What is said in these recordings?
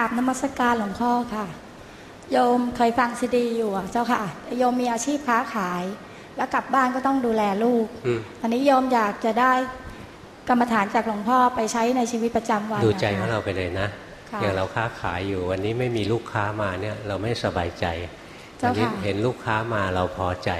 ราบนมัสการหลวงพ่อค่ะ โยมเคยฟังซีดีอยู่อะเจ้าค่ะ โยมมีอาชีพค้าขาย แล้วกลับบ้านก็ต้องดูแลลูกอืมอันนี้โยมอยากจะได้กรรมฐานจากหลวงพ่อไปใช้ในชีวิตประจำวันดูใจนะคะของเราไปเลยนะค่ะอย่างเราค้าขายอยู่วันนี้ไม่มีลูกค้ามาเนี่ยเราไม่สบายใจเจ้าวันี้ค่ะเห็นลูกค้ามาเราพอใจ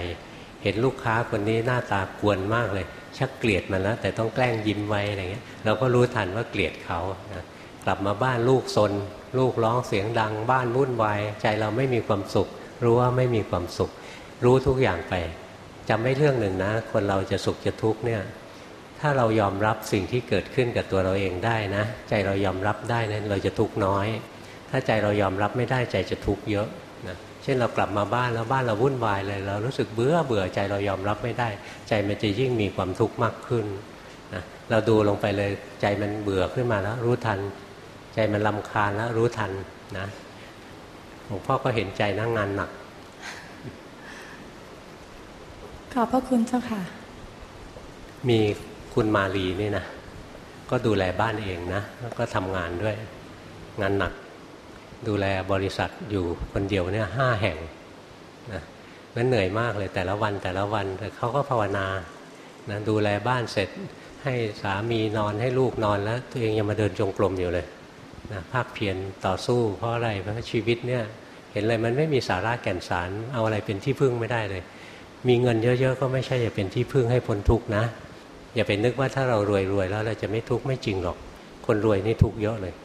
เห็นลูกค้าคนนี้หน้าตากวนมากเลย ชักเกลียดมันแล้ว แต่ต้องแกล้งยิ้มไว้อะไรเงี้ยเราก็รู้ทันว่าเกลียดเขานะกลับมาบ้านลูกซน ลูกร้องเสียงดัง บ้านวุ่นวายใจเราไม่มีความสุข รู้ว่าไม่มีความสุข รู้ทุกอย่างไปจำไม่เรื่องหนึ่งนะ คนเราจะสุขจะทุกข์เนี่ยถ้าเรายอมรับสิ่งที่เกิดขึ้นกับตัวเราเองได้นะ ใจเรายอมรับได้นะเราจะทุกข์น้อย ถ้าใจเรายอมรับไม่ได้ใจจะทุกข์เยอะนะเช่นเรากลับมาบ้านแล้วบ้านเราวุ่นวายเลย เรารู้สึกเบื่อเบื่อใจเรายอมรับไม่ได้ ใจมันจะยิ่งมีความทุกข์มากขึ้นนะเราดูลงไปเลยใจมันเบื่อขึ้นมาแล้วรู้ทัน มันลำคาญแล้วรู้ทันนะหลวงพ่อก็เห็นใจนั่งงานหนัก ขอบพระคุณเจ้าค่ะ มีคุณมาลีนี่นะ ก็ดูแลบ้านเองนะแล้วก็ทำงานด้วย งานหนัก ดูแลบริษัทอยู่คนเดียวเนี่ยห้าแห่งนะนั้นเหนื่อยมากเลยแต่ละวันแต่ละวันแต่เขาก็ภาวนานะดูแลบ้านเสร็จให้สามีนอนให้ลูกนอนแล้ว ตัวเองยังมาเดินจงกรมอยู่เลย นะภาคเพียรต่อสู้เพราะอะไรเพราะชีวิตเนี่ยเห็นอะไรมันไม่มีสาระแก่นสาร เอาอะไรเป็นที่พึ่งไม่ได้เลย มีเงินเยอะๆก็ไม่ใช่จะเป็นที่พึ่งให้พ้นทุกข์นะ อย่าไปนึกว่าถ้าเรารวยๆแล้วเราจะไม่ทุกข์ไม่จริงหรอก คนรวยนี่ทุกข์เยอะเลย